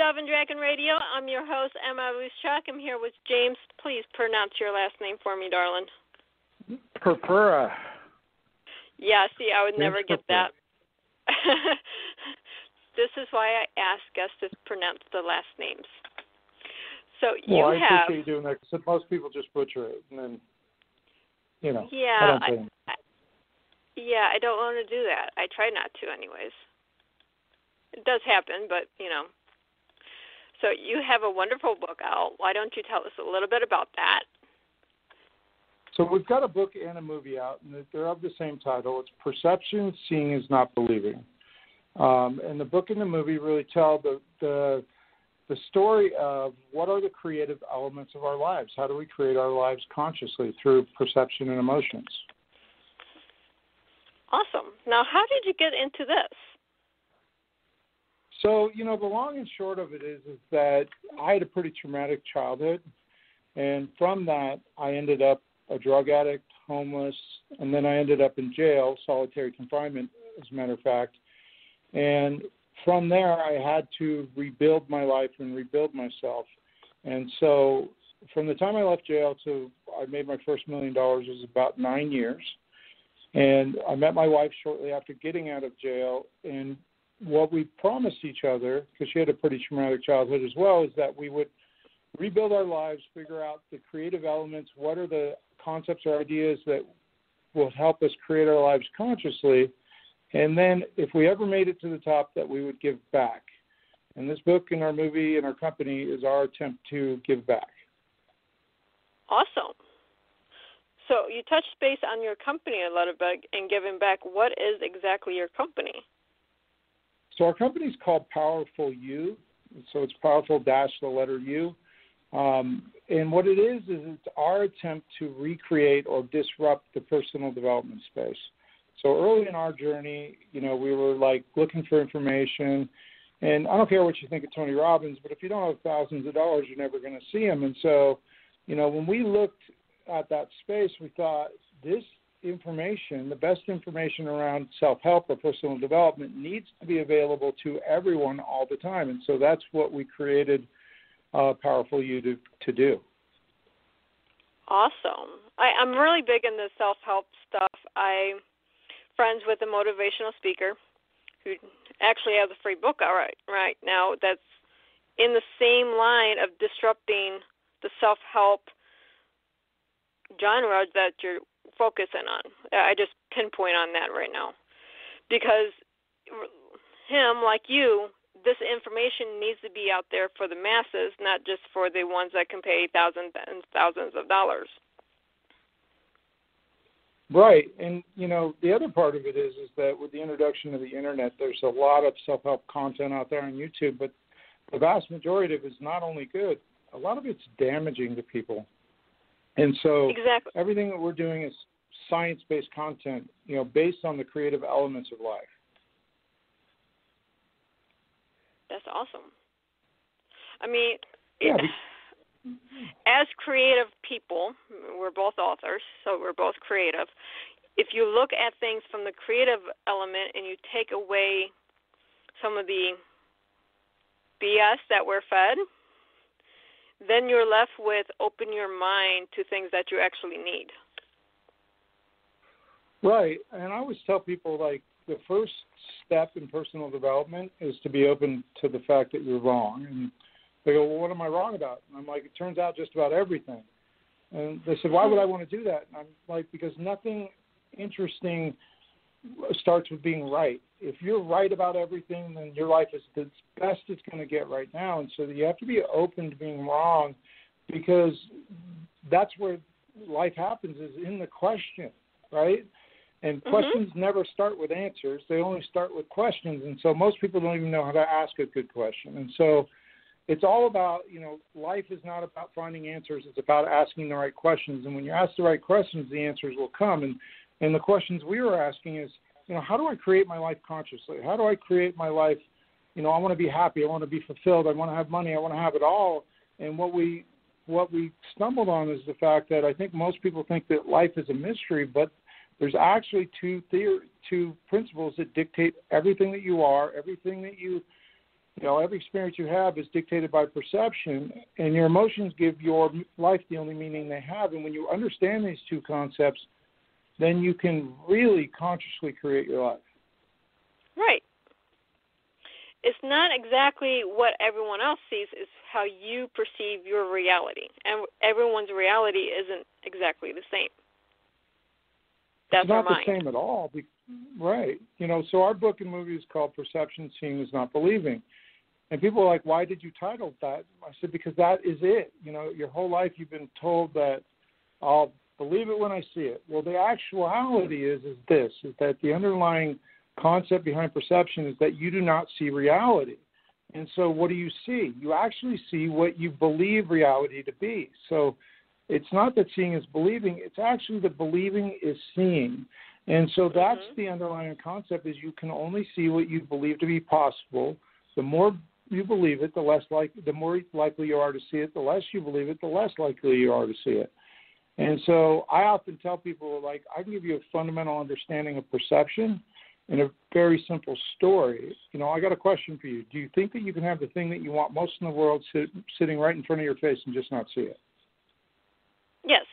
Dove and Dragon Radio. I'm your host, M.L. Ruscsak. I'm here with James. Please pronounce your last name for me, darling. Purpura. Yeah, see, I would James never get Purpura. that. this is why I ask us to pronounce the last names. So you well, I have. appreciate you doing that because most people just butcher it, and then, you know, Yeah, I. I, yeah, I don't want to do that. I try not to, anyways. It does happen, but you know. So you have a wonderful book out. Why don't you tell us a little bit about that? So we've got a book and a movie out, and they're of the same title. It's Perception: Seeing is Not Believing. Um, and the book and the movie really tell the, the the story of what are the creative elements of our lives. How do we create our lives consciously through perception and emotions? Awesome. Now, how did you get into this? So, you know, the long and short of it is is that I had a pretty traumatic childhood, and from that, I ended up a drug addict, homeless, and then I ended up in jail, solitary confinement, as a matter of fact. And from there, I had to rebuild my life and rebuild myself. And so, from the time I left jail to I made my first million dollars was about nine years. And I met my wife shortly after getting out of jail, and what we promised each other, because she had a pretty traumatic childhood as well, is that we would rebuild our lives, figure out the creative elements, what are the concepts or ideas that will help us create our lives consciously, and then if we ever made it to the top, that we would give back. And this book and our movie and our company is our attempt to give back. Awesome. So you touched base on your company a little bit and giving back. What is exactly your company? So our company is called Powerful You. So it's powerful dash the letter U. Um, and what it is is it's our attempt to recreate or disrupt the personal development space. So early in our journey, you know, we were like looking for information, and I don't care what you think of Tony Robbins, but if you don't have thousands of dollars, you're never going to see him. And so, you know, when we looked at that space, we thought this information, the best information around self help or personal development, needs to be available to everyone all the time. And so that's what we created uh, Powerful You to, to do. Awesome. I, I'm really big in the self help stuff. I friends with a motivational speaker who actually has a free book out right right now that's in the same line of disrupting the self help genre that you're focusing on. I just pinpoint on that right now because him, like you, this information needs to be out there for the masses, not just for the ones that can pay thousands and thousands of dollars. Right, and you know the other part of it is is that with the introduction of the internet, there's a lot of self-help content out there on YouTube, but the vast majority of it is not only good, a lot of it's damaging to people. And so exactly. everything that we're doing is science-based content, you know, based on the creative elements of life. That's awesome. I mean, yeah, it, as creative people, we're both authors, so we're both creative. If you look at things from the creative element and you take away some of the BS that we're fed, then you're left with open your mind to things that you actually need. Right. And I always tell people like the first step in personal development is to be open to the fact that you're wrong. And they go, Well, what am I wrong about? And I'm like, It turns out just about everything. And they said, Why would I want to do that? And I'm like, Because nothing interesting starts with being right. If you're right about everything, then your life is the best it's going to get right now. And so you have to be open to being wrong because that's where life happens is in the question, right? And Mhm. questions never start with answers. They only start with questions. And so most people don't even know how to ask a good question. And so it's all about, you know, life is not about finding answers. It's about asking the right questions. And when you ask the right questions, the answers will come. And and the questions we were asking is, you know, how do I create my life consciously? How do I create my life? You know, I want to be happy. I want to be fulfilled. I want to have money. I want to have it all. And what we what we stumbled on is the fact that I think most people think that life is a mystery, but there's actually two theory, two principles that dictate everything that you are, everything that you you know, every experience you have is dictated by perception, and your emotions give your life the only meaning they have. And when you understand these two concepts, then you can really consciously create your life. Right. It's not exactly what everyone else sees, it's how you perceive your reality. And everyone's reality isn't exactly the same. That's it's not the same at all. Right. You know, so our book and movie is called Perception Seeing is Not Believing. And people are like, why did you title that? I said, because that is it. You know, your whole life you've been told that I'll believe it when I see it. Well, the actuality is is this: is that the underlying concept behind perception is that you do not see reality. And so, what do you see? You actually see what you believe reality to be. So, it's not that seeing is believing; it's actually that believing is seeing. And so, that's mm-hmm. the underlying concept: is you can only see what you believe to be possible. The more you believe it, the less like the more likely you are to see it. The less you believe it, the less likely you are to see it. And so I often tell people like I can give you a fundamental understanding of perception in a very simple story. You know, I got a question for you. Do you think that you can have the thing that you want most in the world sit, sitting right in front of your face and just not see it? Yes.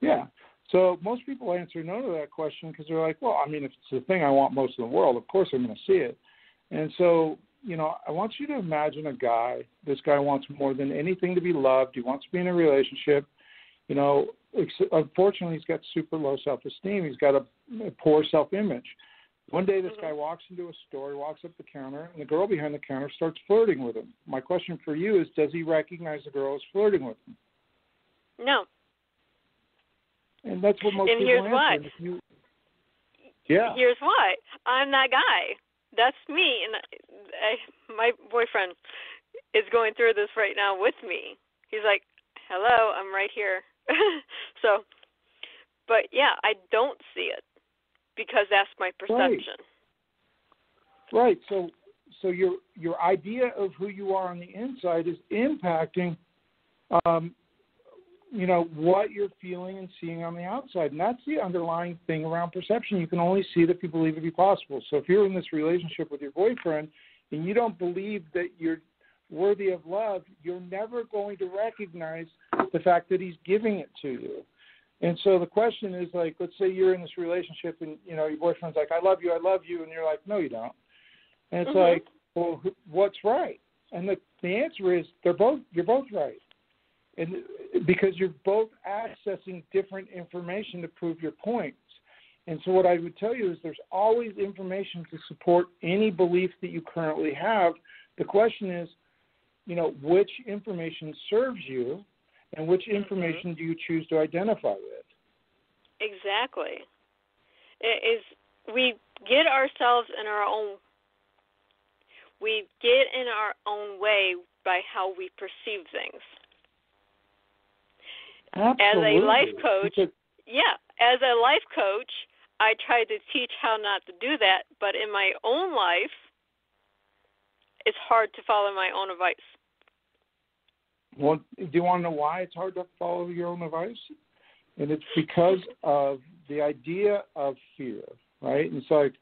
Yeah. So most people answer no to that question because they're like, well, I mean, if it's the thing I want most in the world, of course I'm going to see it. And so you know, I want you to imagine a guy. This guy wants more than anything to be loved. He wants to be in a relationship. You know, unfortunately, he's got super low self-esteem. He's got a, a poor self-image. One day, this mm-hmm. guy walks into a store, he walks up the counter, and the girl behind the counter starts flirting with him. My question for you is: Does he recognize the girl is flirting with him? No. And that's what most and people here's answer. why. You, yeah. Here's why. I'm that guy. That's me, and I, my boyfriend is going through this right now with me. He's like, "Hello, I'm right here." so, but yeah, I don't see it because that's my perception. Right. right. So, so your your idea of who you are on the inside is impacting, um, you know, what you're feeling and seeing on the outside, and that's the underlying thing around perception. You can only see that people believe it to be possible. So, if you're in this relationship with your boyfriend and you don't believe that you're worthy of love, you're never going to recognize the fact that he's giving it to you. And so the question is like, let's say you're in this relationship and you know your boyfriend's like, "I love you, I love you," and you're like, "No, you don't." And it's mm-hmm. like, well, what's right? And the the answer is they're both you're both right, and because you're both accessing different information to prove your points. And so, what I would tell you is there's always information to support any belief that you currently have. The question is, you know, which information serves you and which mm-hmm. information do you choose to identify with? Exactly. It is we get ourselves in our own we get in our own way by how we perceive things. Absolutely. As a life coach, because, yeah, as a life coach, I tried to teach how not to do that, but in my own life, it's hard to follow my own advice. Well, do you want to know why it's hard to follow your own advice? And it's because of the idea of fear, right? And it's like,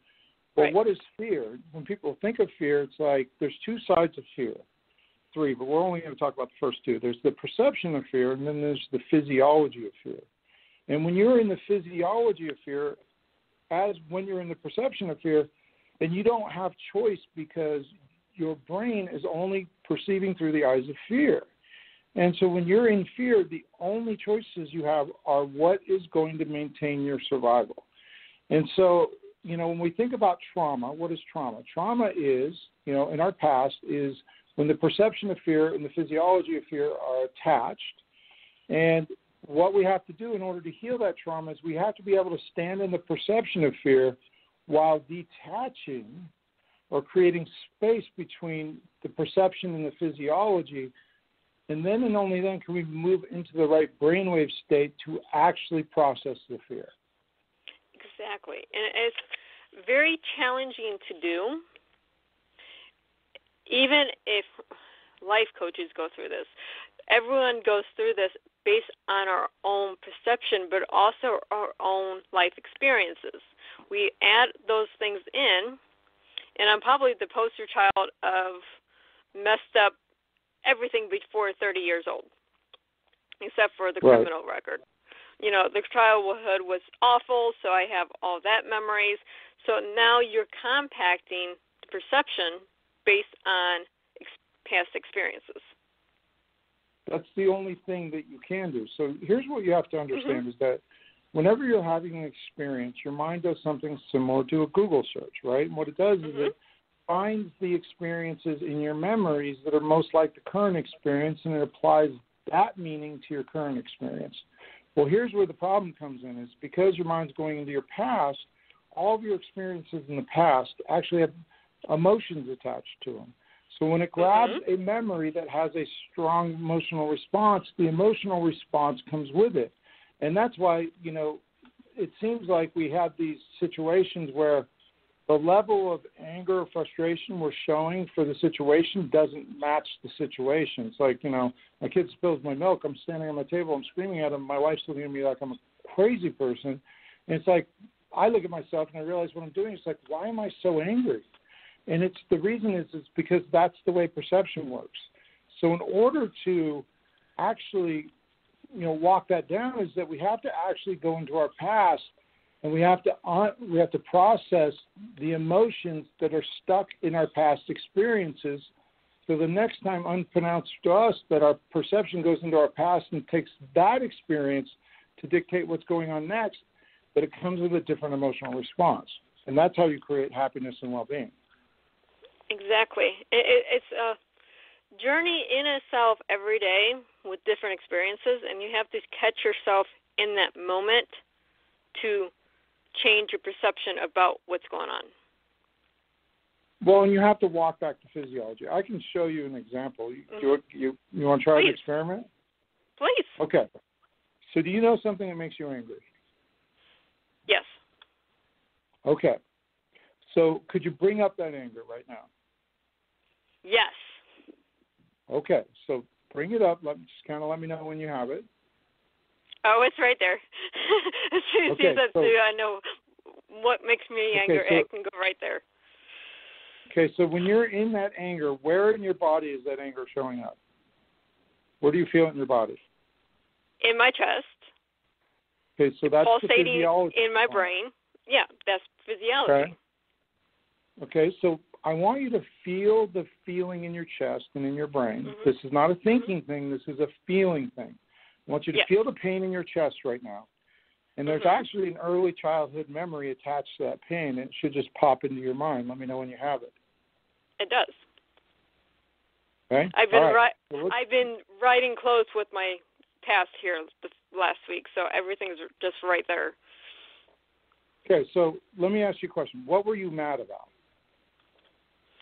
well, right. what is fear? When people think of fear, it's like there's two sides of fear, three, but we're only going to talk about the first two. There's the perception of fear, and then there's the physiology of fear. And when you're in the physiology of fear, as when you're in the perception of fear, then you don't have choice because your brain is only perceiving through the eyes of fear. And so when you're in fear, the only choices you have are what is going to maintain your survival. And so, you know, when we think about trauma, what is trauma? Trauma is, you know, in our past is when the perception of fear and the physiology of fear are attached. And what we have to do in order to heal that trauma is we have to be able to stand in the perception of fear while detaching or creating space between the perception and the physiology. And then and only then can we move into the right brainwave state to actually process the fear. Exactly. And it's very challenging to do. Even if life coaches go through this, everyone goes through this based on our own perception, but also our own life experiences. We add those things in, and I'm probably the poster child of messed up everything before 30 years old, except for the right. criminal record. You know, the childhood was awful, so I have all that memories. So now you're compacting the perception based on ex- past experiences. That's the only thing that you can do. So here's what you have to understand mm-hmm. is that whenever you're having an experience, your mind does something similar to a Google search, right? And what it does mm-hmm. is it finds the experiences in your memories that are most like the current experience and it applies that meaning to your current experience. Well, here's where the problem comes in is because your mind's going into your past, all of your experiences in the past actually have emotions attached to them. So when it grabs mm-hmm. a memory that has a strong emotional response, the emotional response comes with it. And that's why, you know, it seems like we have these situations where the level of anger or frustration we're showing for the situation doesn't match the situation. It's like, you know, my kid spills my milk, I'm standing on my table, I'm screaming at him, my wife's looking at me like I'm a crazy person. And it's like I look at myself and I realize what I'm doing. It's like, why am I so angry? And it's the reason is is because that's the way perception works. So in order to actually, you know, walk that down is that we have to actually go into our past and we have to uh, we have to process the emotions that are stuck in our past experiences. So the next time, unpronounced to us, that our perception goes into our past and takes that experience to dictate what's going on next, but it comes with a different emotional response, and that's how you create happiness and well-being. Exactly. It, it, it's a journey in itself every day with different experiences, and you have to catch yourself in that moment to change your perception about what's going on. Well, and you have to walk back to physiology. I can show you an example. You mm-hmm. you, you, you want to try Please. the experiment? Please. Okay. So, do you know something that makes you angry? Yes. Okay. So, could you bring up that anger right now? Yes. Okay. So, bring it up. Let just kind of let me know when you have it. Oh, it's right there. as soon as okay, said so, I know what makes me okay, angry. So, it can go right there. Okay, so when you're in that anger, where in your body is that anger showing up? Where do you feel it in your body? In my chest. Okay, so that's pulsating in my brain. Yeah, that's physiology. Okay. Okay, so I want you to feel the feeling in your chest and in your brain. Mm-hmm. This is not a thinking mm-hmm. thing, this is a feeling thing. I want you to yes. feel the pain in your chest right now. And there's mm-hmm. actually an early childhood memory attached to that pain. It should just pop into your mind. Let me know when you have it. It does. Okay. I've been right. ri- I've been writing close with my past here this last week, so everything's just right there. Okay, so let me ask you a question. What were you mad about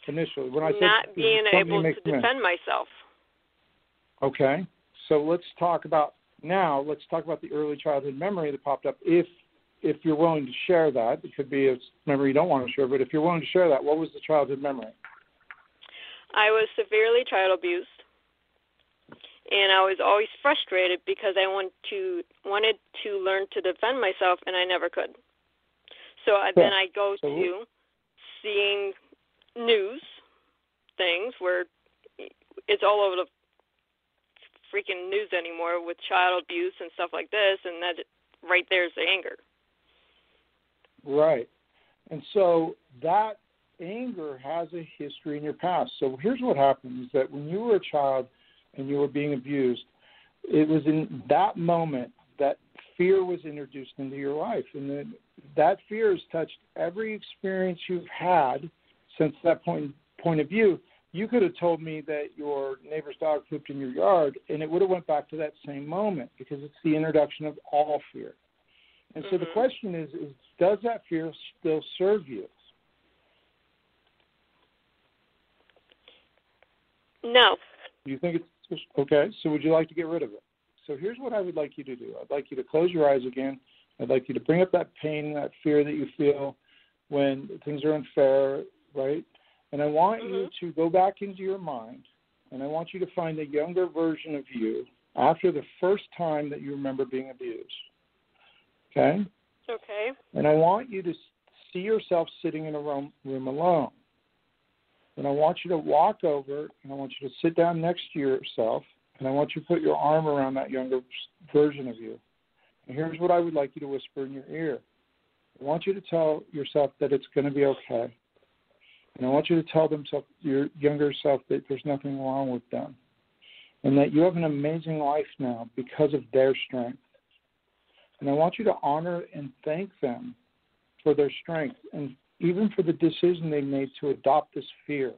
initially when I said not being able to defend men? myself? Okay, so let's talk about now. Let's talk about the early childhood memory that popped up. If if you're willing to share that, it could be a memory you don't want to share, but if you're willing to share that, what was the childhood memory? I was severely child abused, and I was always frustrated because I want to wanted to learn to defend myself, and I never could. So uh, I, then I go to seeing news things where it's all over the freaking news anymore with child abuse and stuff like this, and that right there's the anger. Right, and so that anger has a history in your past. So here's what happens: that when you were a child and you were being abused, it was in that moment that fear was introduced into your life, and then that fear has touched every experience you've had since that point point of view. You could have told me that your neighbor's dog pooped in your yard, and it would have went back to that same moment because it's the introduction of all fear. And so mm-hmm. the question is, is does that fear still serve you? No. Do you think it's okay? So would you like to get rid of it? So here's what I would like you to do. I'd like you to close your eyes again. I'd like you to bring up that pain, that fear that you feel when things are unfair, right? And I want mm-hmm. you to go back into your mind and I want you to find a younger version of you after the first time that you remember being abused. Okay? Okay. And I want you to see yourself sitting in a room, room alone. And I want you to walk over and I want you to sit down next to yourself and I want you to put your arm around that younger version of you. And here's what I would like you to whisper in your ear. I want you to tell yourself that it's going to be okay. And I want you to tell them your younger self that there's nothing wrong with them. And that you have an amazing life now because of their strength. And I want you to honor and thank them for their strength and even for the decision they made to adopt this fear.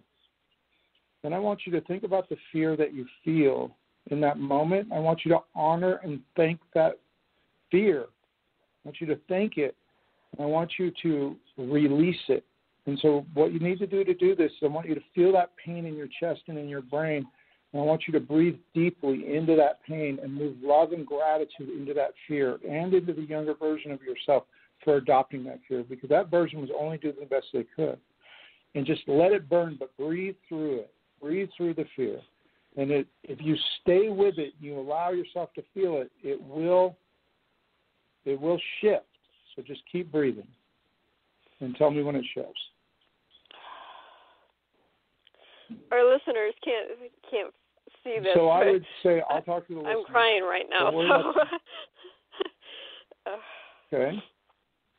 Then I want you to think about the fear that you feel in that moment. I want you to honor and thank that fear. I want you to thank it. I want you to release it. And so, what you need to do to do this, I want you to feel that pain in your chest and in your brain. And I want you to breathe deeply into that pain and move love and gratitude into that fear and into the younger version of yourself for adopting that fear because that version was only doing the best they could. And just let it burn, but breathe through it. Breathe through the fear. And it, if you stay with it, you allow yourself to feel it, it will it will shift. So just keep breathing and tell me when it shifts. Our listeners can't can't see this. So I would say I'll talk to the Listeners. I'm crying right now. So. okay.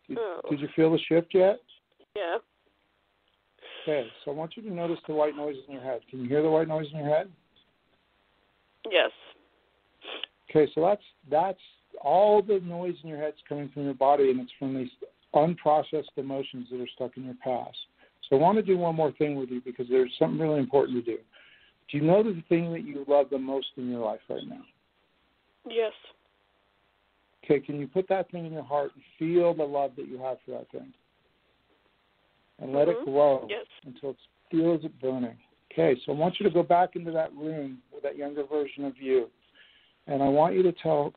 Did, oh. did you feel the shift yet? Yeah. Okay, so I want you to notice the white noise in your head. Can you hear the white noise in your head? Yes. Okay, so that's that's all the noise in your head is coming from your body, and it's from these unprocessed emotions that are stuck in your past. So I want to do one more thing with you because there's something really important to do. Do you know the thing that you love the most in your life right now? Yes. Okay, can you put that thing in your heart and feel the love that you have for that thing? And let mm-hmm. it grow yes. until it feels it burning. Okay, so I want you to go back into that room with that younger version of you. And I want you to tell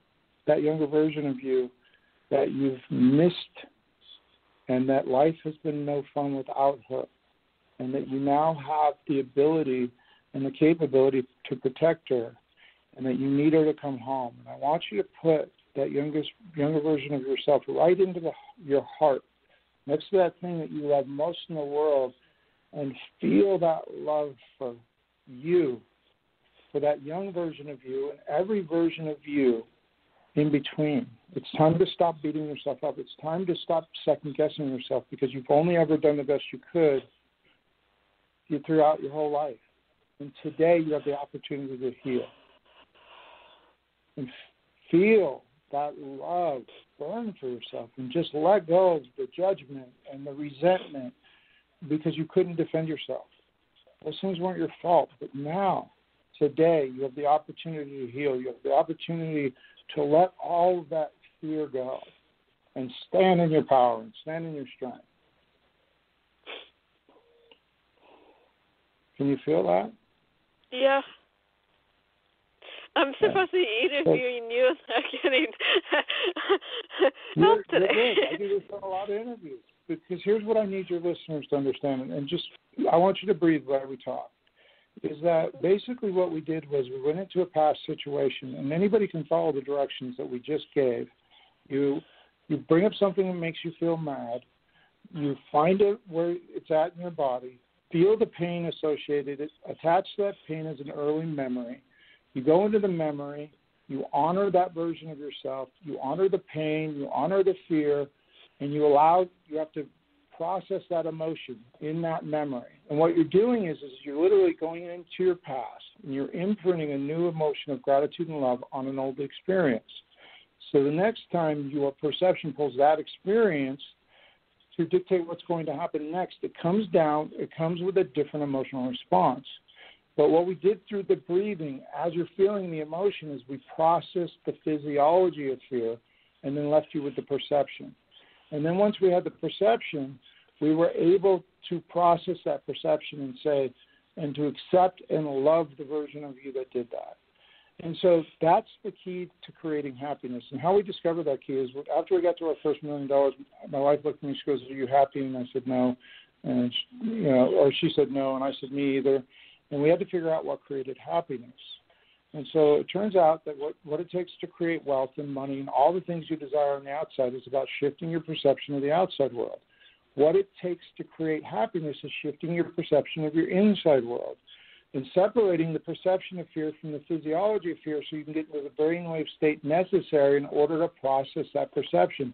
that younger version of you that you've missed and that life has been no fun without her. And that you now have the ability and the capability to protect her and that you need her to come home. And I want you to put that youngest younger version of yourself right into the, your heart, next to that thing that you love most in the world, and feel that love for you, for that young version of you, and every version of you in between. It's time to stop beating yourself up. It's time to stop second guessing yourself because you've only ever done the best you could throughout your whole life. And today you have the opportunity to heal. And feel that love burn for yourself and just let go of the judgment and the resentment because you couldn't defend yourself. Those things weren't your fault. But now, today, you have the opportunity to heal. You have the opportunity to let all of that fear go and stand in your power and stand in your strength. Can you feel that? Yeah. I'm supposed to be interviewing you and not getting help today. You're. I do this on a lot of interviews because here's what I need your listeners to understand, and just I want you to breathe while we talk. Is that basically what we did was we went into a past situation, and anybody can follow the directions that we just gave. You you bring up something that makes you feel mad. You find it where it's at in your body. Feel the pain associated. It, Attach that pain as an early memory you go into the memory, you honor that version of yourself, you honor the pain, you honor the fear, and you allow you have to process that emotion in that memory. And what you're doing is is you're literally going into your past and you're imprinting a new emotion of gratitude and love on an old experience. So the next time your perception pulls that experience to dictate what's going to happen next, it comes down, it comes with a different emotional response. But what we did through the breathing, as you're feeling the emotion, is we processed the physiology of fear and then left you with the perception. And then once we had the perception, we were able to process that perception and say, and to accept and love the version of you that did that. And so that's the key to creating happiness. And how we discovered that key is after we got to our first million dollars, my wife looked at me and she goes, Are you happy? And I said, No. And, she, you know, or she said, No. And I said, Me either and we had to figure out what created happiness. And so it turns out that what, what it takes to create wealth and money and all the things you desire on the outside is about shifting your perception of the outside world. what it takes to create happiness is shifting your perception of your inside world and separating the perception of fear from the physiology of fear so you can get into the brainwave state necessary in order to process that perception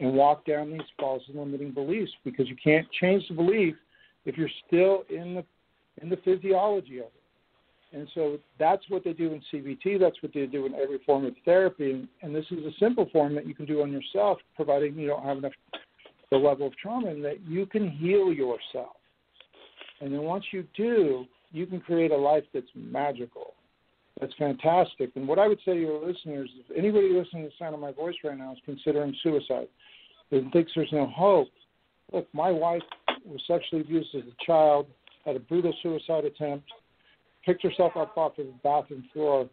and walk down these false and limiting beliefs because you can't change the belief if you're still in the in the physiology of it. And so that's what they do in CBT. That's what they do in every form of therapy. And, this is a simple form that you can do on yourself, providing you don't have enough the level of trauma, and that you can heal yourself. And then once you do, you can create a life that's magical. That's fantastic. And what I would say to your listeners, if anybody listening to the sound of my voice right now is considering suicide and thinks there's no hope, look, my wife was sexually abused as a child, had a brutal suicide attempt, picked herself up off of the bathroom floor,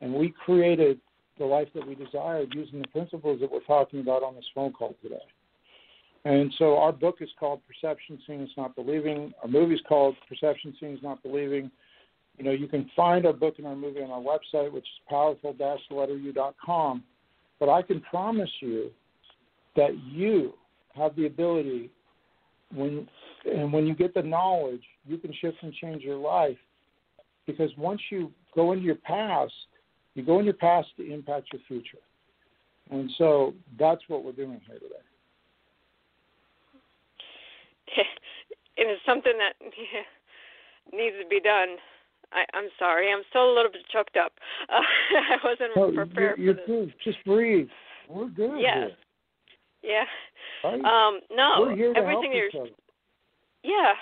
and we created the life that we desired using the principles that we're talking about on this phone call today. And so our book is called Perception Seeing is Not Believing. Our movie is called Perception Seeing is Not Believing. You know, you can find our book and our movie on our website, which is powerful-letteru.com. But I can promise you that you have the ability when and when you get the knowledge, you can shift and change your life. Because once you go into your past, you go in your past to impact your future. And so that's what we're doing here today. it is something that needs to be done. I, I'm sorry, I'm still a little bit choked up. Uh, I wasn't no, prepared you're, for this. Good. Just breathe. We're good. Yes. Here. Yeah. Right? Um, no, We're here to everything help you're. each other. Yeah,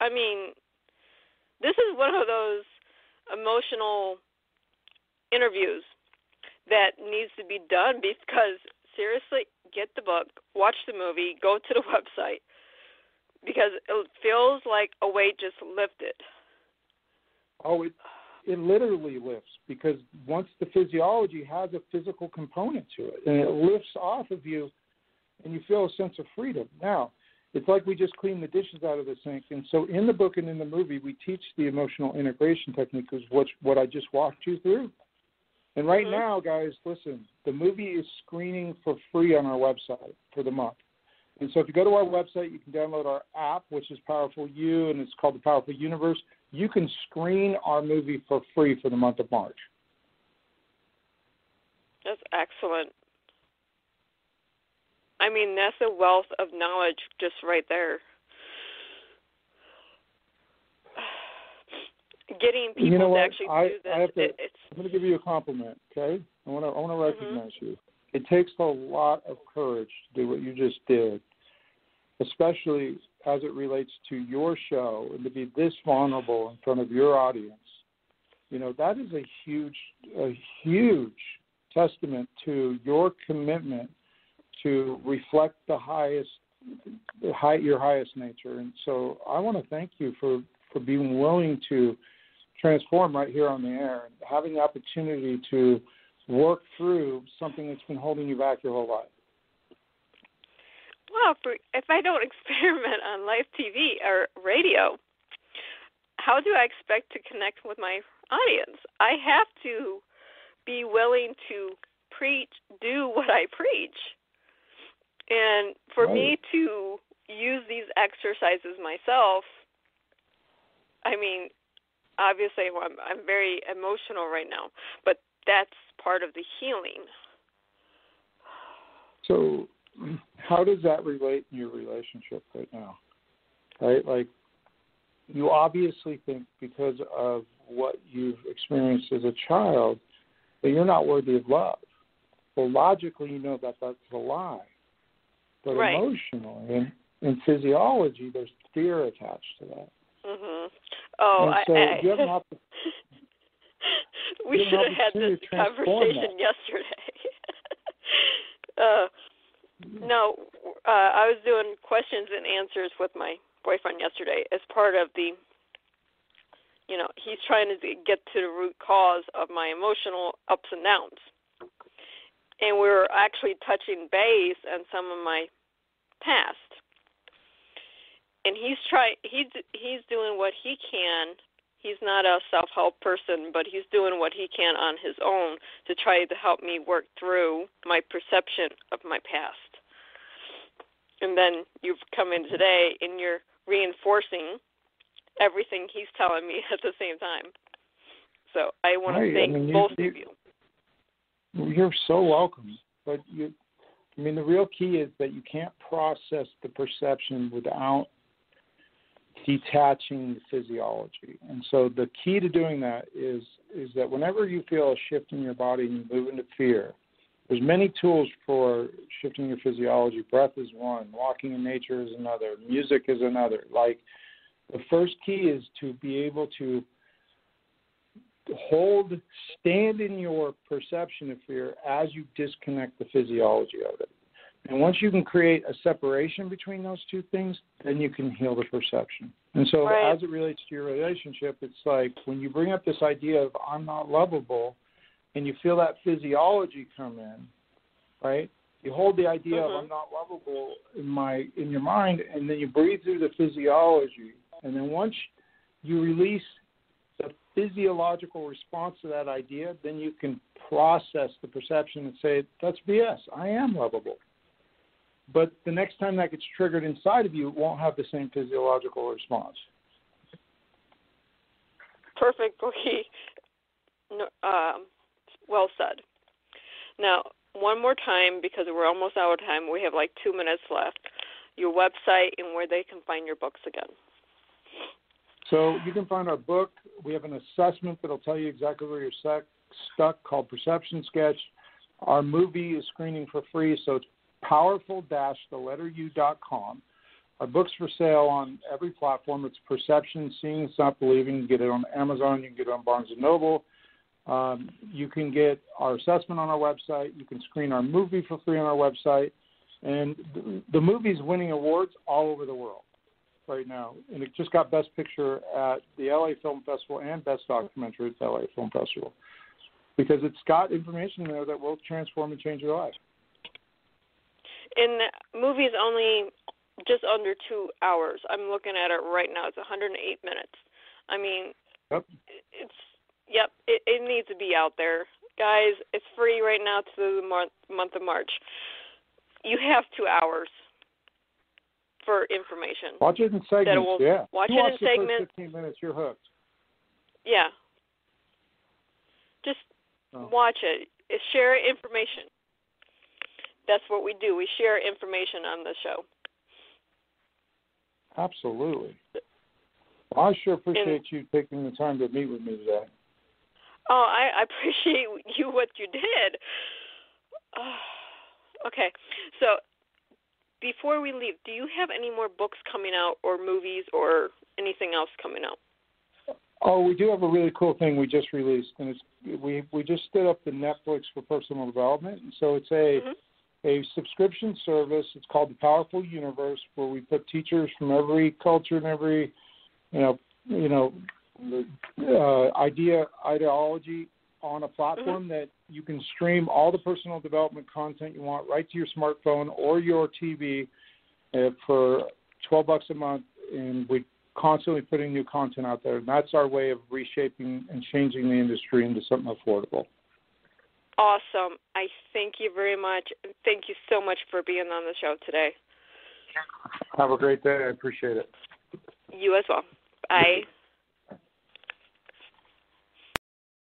I mean, this is one of those emotional interviews that needs to be done because seriously, get the book, watch the movie, go to the website because it feels like a weight just lifted. Oh, it it literally lifts because once the physiology has a physical component to it, and it lifts off of you, and you feel a sense of freedom. Now, it's like we just cleaned the dishes out of the sink, and so in the book and in the movie, we teach the emotional integration technique, is what what I just walked you through. And right Mhm. now, guys, listen, the movie is screening for free on our website for the month. And so if you go to our website, you can download our app, which is Powerful You, and it's called the Powerful Universe. You can screen our movie for free for the month of March. That's excellent. I mean, that's a wealth of knowledge just right there. Getting people you know to actually I, do this, I have to, it, I'm going to give you a compliment, okay? I want to, I want to Mhm. recognize you. It takes a lot of courage to do what you just did, especially as it relates to your show and to be this vulnerable in front of your audience. You know, that is a huge, a huge testament to your commitment to reflect the highest, the high, your highest nature. And so I want to thank you for, for being willing to transform right here on the air and having the opportunity to work through something that's been holding you back your whole life. well, for, if I don't experiment on live TV or radio, how do I expect to connect with my audience? I have to be willing to preach, do what I preach. And for me to use these exercises myself, I mean, obviously I'm I'm very emotional right now, but that's part of the healing. So, how does that relate in your relationship right now? Right? Like, you obviously think because of what you've experienced as a child that you're not worthy of love. Well, logically, you know that that's a lie. But Right. emotionally and in physiology, there's fear attached to that. Mhm. Oh, and so I, I you have an opp- we should have had this conversation yesterday. uh, no, uh, I was doing questions and answers with my boyfriend yesterday as part of the. You know, he's trying to get to the root cause of my emotional ups and downs, and we were actually touching base on some of my past. And he's trying. He's he's doing what he can he's not a self help person, but he's doing what he can on his own to try to help me work through my perception of my past. and then you've come in today and you're reinforcing everything he's telling me at the same time. So I want to right. thank I mean, both you, of you. You're so welcome. But you, I mean, the real key is that you can't process the perception without detaching the physiology. And so the key to doing that is is that whenever you feel a shift in your body and you move into fear, there's many tools for shifting your physiology. Breath is one, walking in nature is another, music is another. Like the first key is to be able to hold stand in your perception of fear as you disconnect the physiology of it. And once you can create a separation between those two things, then you can heal the perception. And so, right. as it relates to your relationship, it's like when you bring up this idea of I'm not lovable, and you feel that physiology come in, right? You hold the idea mm-hmm. of I'm not lovable in my in your mind, and then you breathe through the physiology, and then once you release the physiological response to that idea, then you can process the perception and say that's BS. I am lovable. But the next time that gets triggered inside of you, it won't have the same physiological response. Perfectly um, well said. Now, one more time, because we're almost out of time, we have like two minutes left. Your website and where they can find your books again. So you can find our book. We have an assessment that'll tell you exactly where you're stuck called Perception Sketch. Our movie is screening for free, so it's powerful the letter u.com. Our book's for sale on every platform. It's Perception, Seeing It's Not Believing. You can get it on Amazon. You can get it on Barnes & Noble. Um, you can get our assessment on our website. You can screen our movie for free on our website. And the movie's winning awards all over the world right now. And it just got Best Picture at the LA Film Festival and Best Documentary at the LA Film Festival because it's got information in there that will transform and change your life. And the movie's only just under two hours. I'm looking at it right now. It's 108 minutes. I mean, yep. it's Yep, it, it needs to be out there, guys. It's free right now to the month month of March. You have two hours for information. Watch it in segments. Will, yeah, watch you it watch in segments. Fifteen minutes, you're hooked. Yeah. Just oh. watch it. Share information. That's what we do. We share information on the show. Absolutely. Well, I sure appreciate and, you taking the time to meet with me today. Oh, I, I appreciate you what you did. Oh, okay, so before we leave, do you have any more books coming out, or movies, or anything else coming out? Oh, we do have a really cool thing we just released, and it's we we just stood up the Netflix for personal development, and so it's a mm-hmm. a subscription service. It's called the Powerful Universe, where we put teachers from every culture and every you know you know uh, idea ideology on a platform mm-hmm. that you can stream all the personal development content you want right to your smartphone or your TV uh, for 12 bucks a month, and we constantly putting new content out there. And that's our way of reshaping and changing the industry into something affordable. Awesome. I thank you very much. Thank you so much for being on the show today. Have a great day. I appreciate it. You as well. Bye.